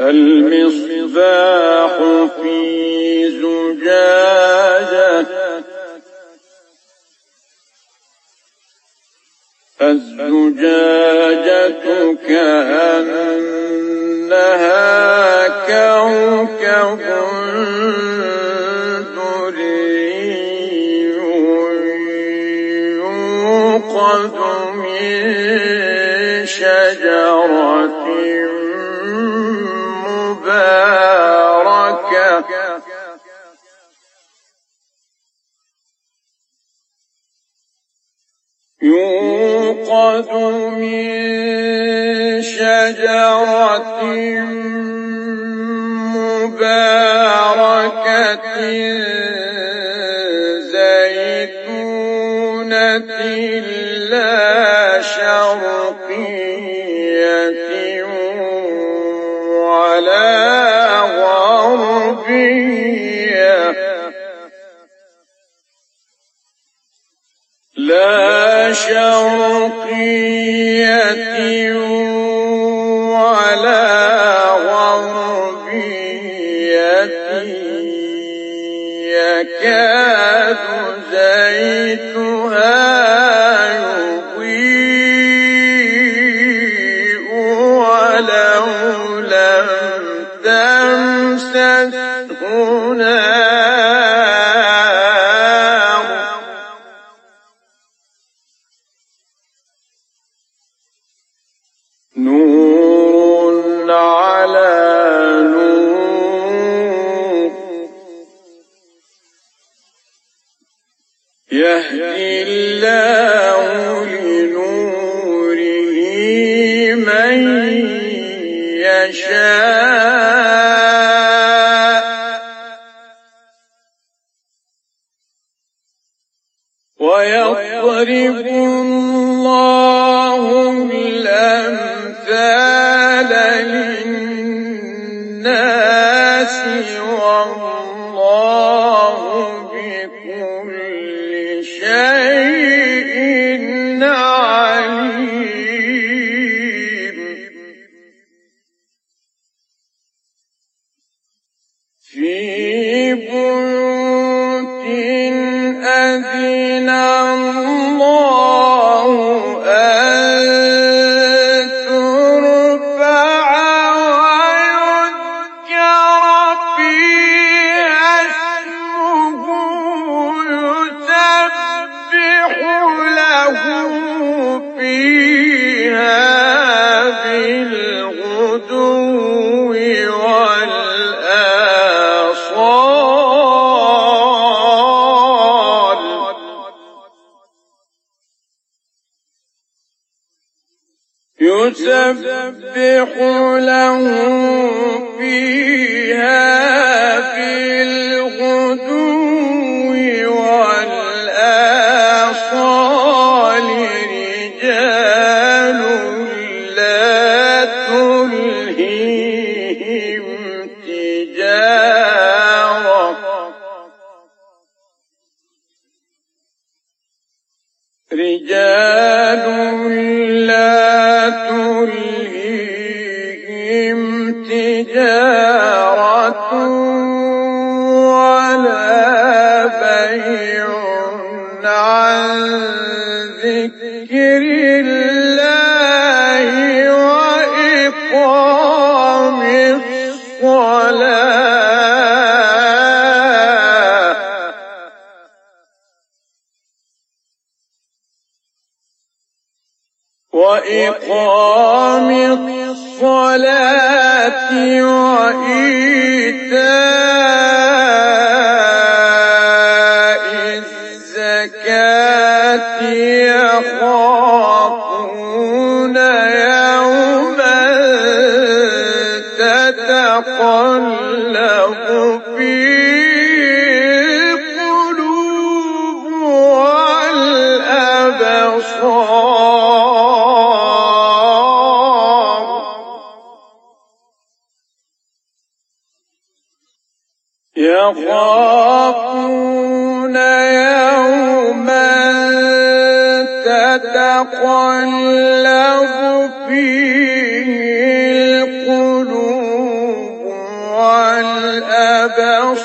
المصباح في زجاجة. الزجاجة كأنها كوكب دري يوقد من شجرة. مباركة زيتونة لا شرقية ولا غربية. لا شرقية يكاد زيتها يضيء ولو لم تمسسه نار من يشاء. ويضرب الله الأمثال للناس والله بكل شيء يسبح له فيها بالغدو والآصال رجال لا تلهيهم تجارة. رجال وإقام الصلاة وإيتاء الزكاة. يخافون يوما تتقلب فيه القلوب والأبصار.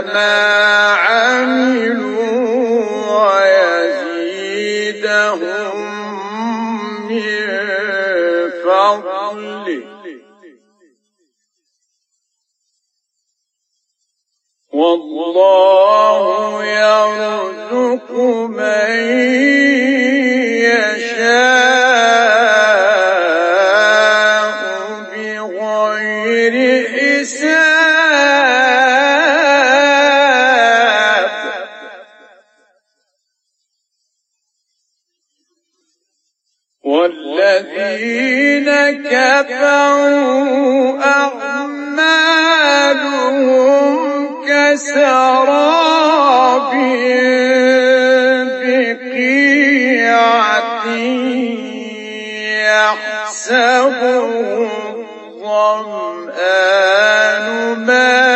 ما عملوا ويزيدهم من فضله والله يرزق من يشاء بغير حساب. كفروا أعمالهم كسراب بقيعة يحسبه الظمآن ماء.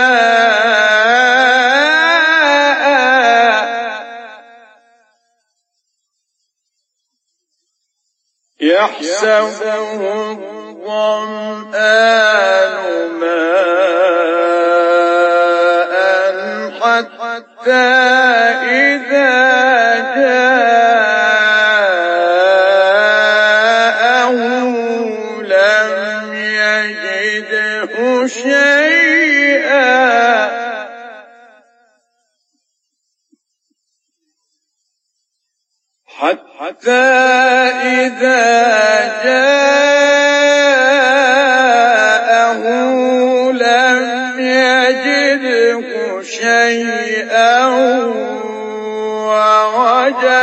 يحسبه الظمآن ماء حتى إذا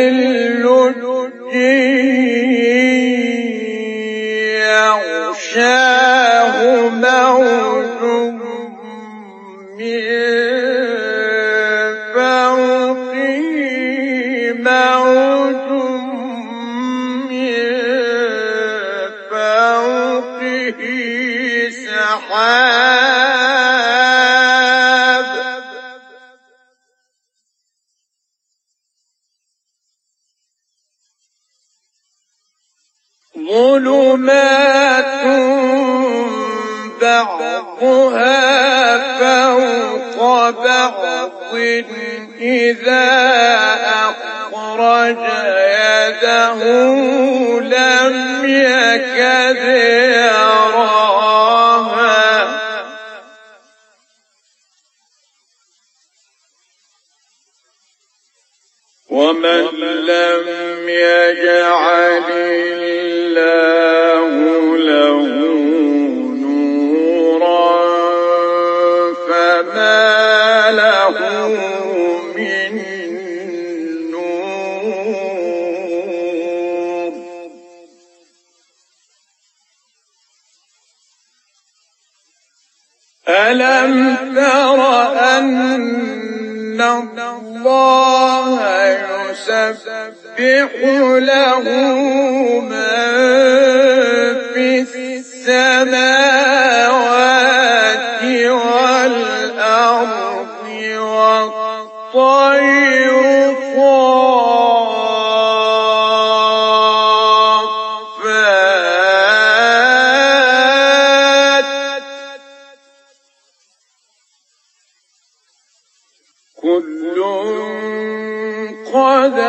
بحر ظلمات بعضها فوق بعض إذا أخرج يده يسبح له ما في السماوات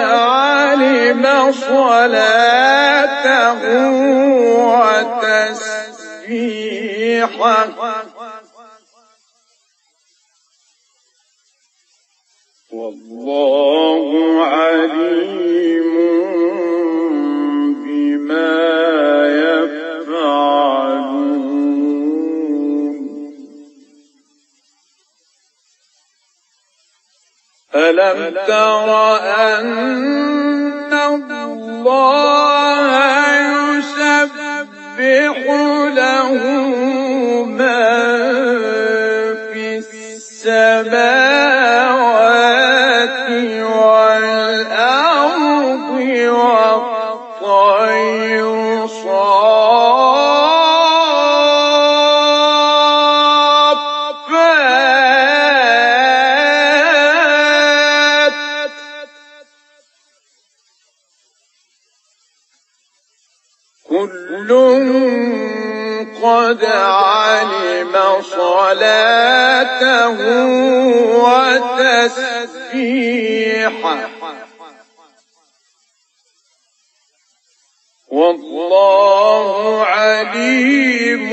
علم صلاته وتسبيحه. والله عليم ألم تر أن الله يسبح له ما في السماوات والأرض والطير؟ وتسبيحه والله عليم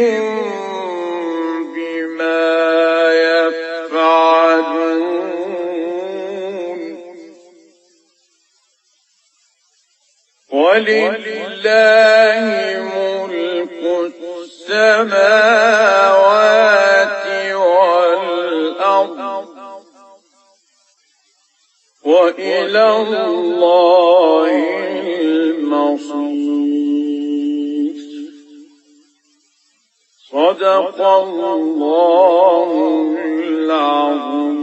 بما يفعلون. ولله ملك السماوات وإلى الله المصير. صدق الله العظيم.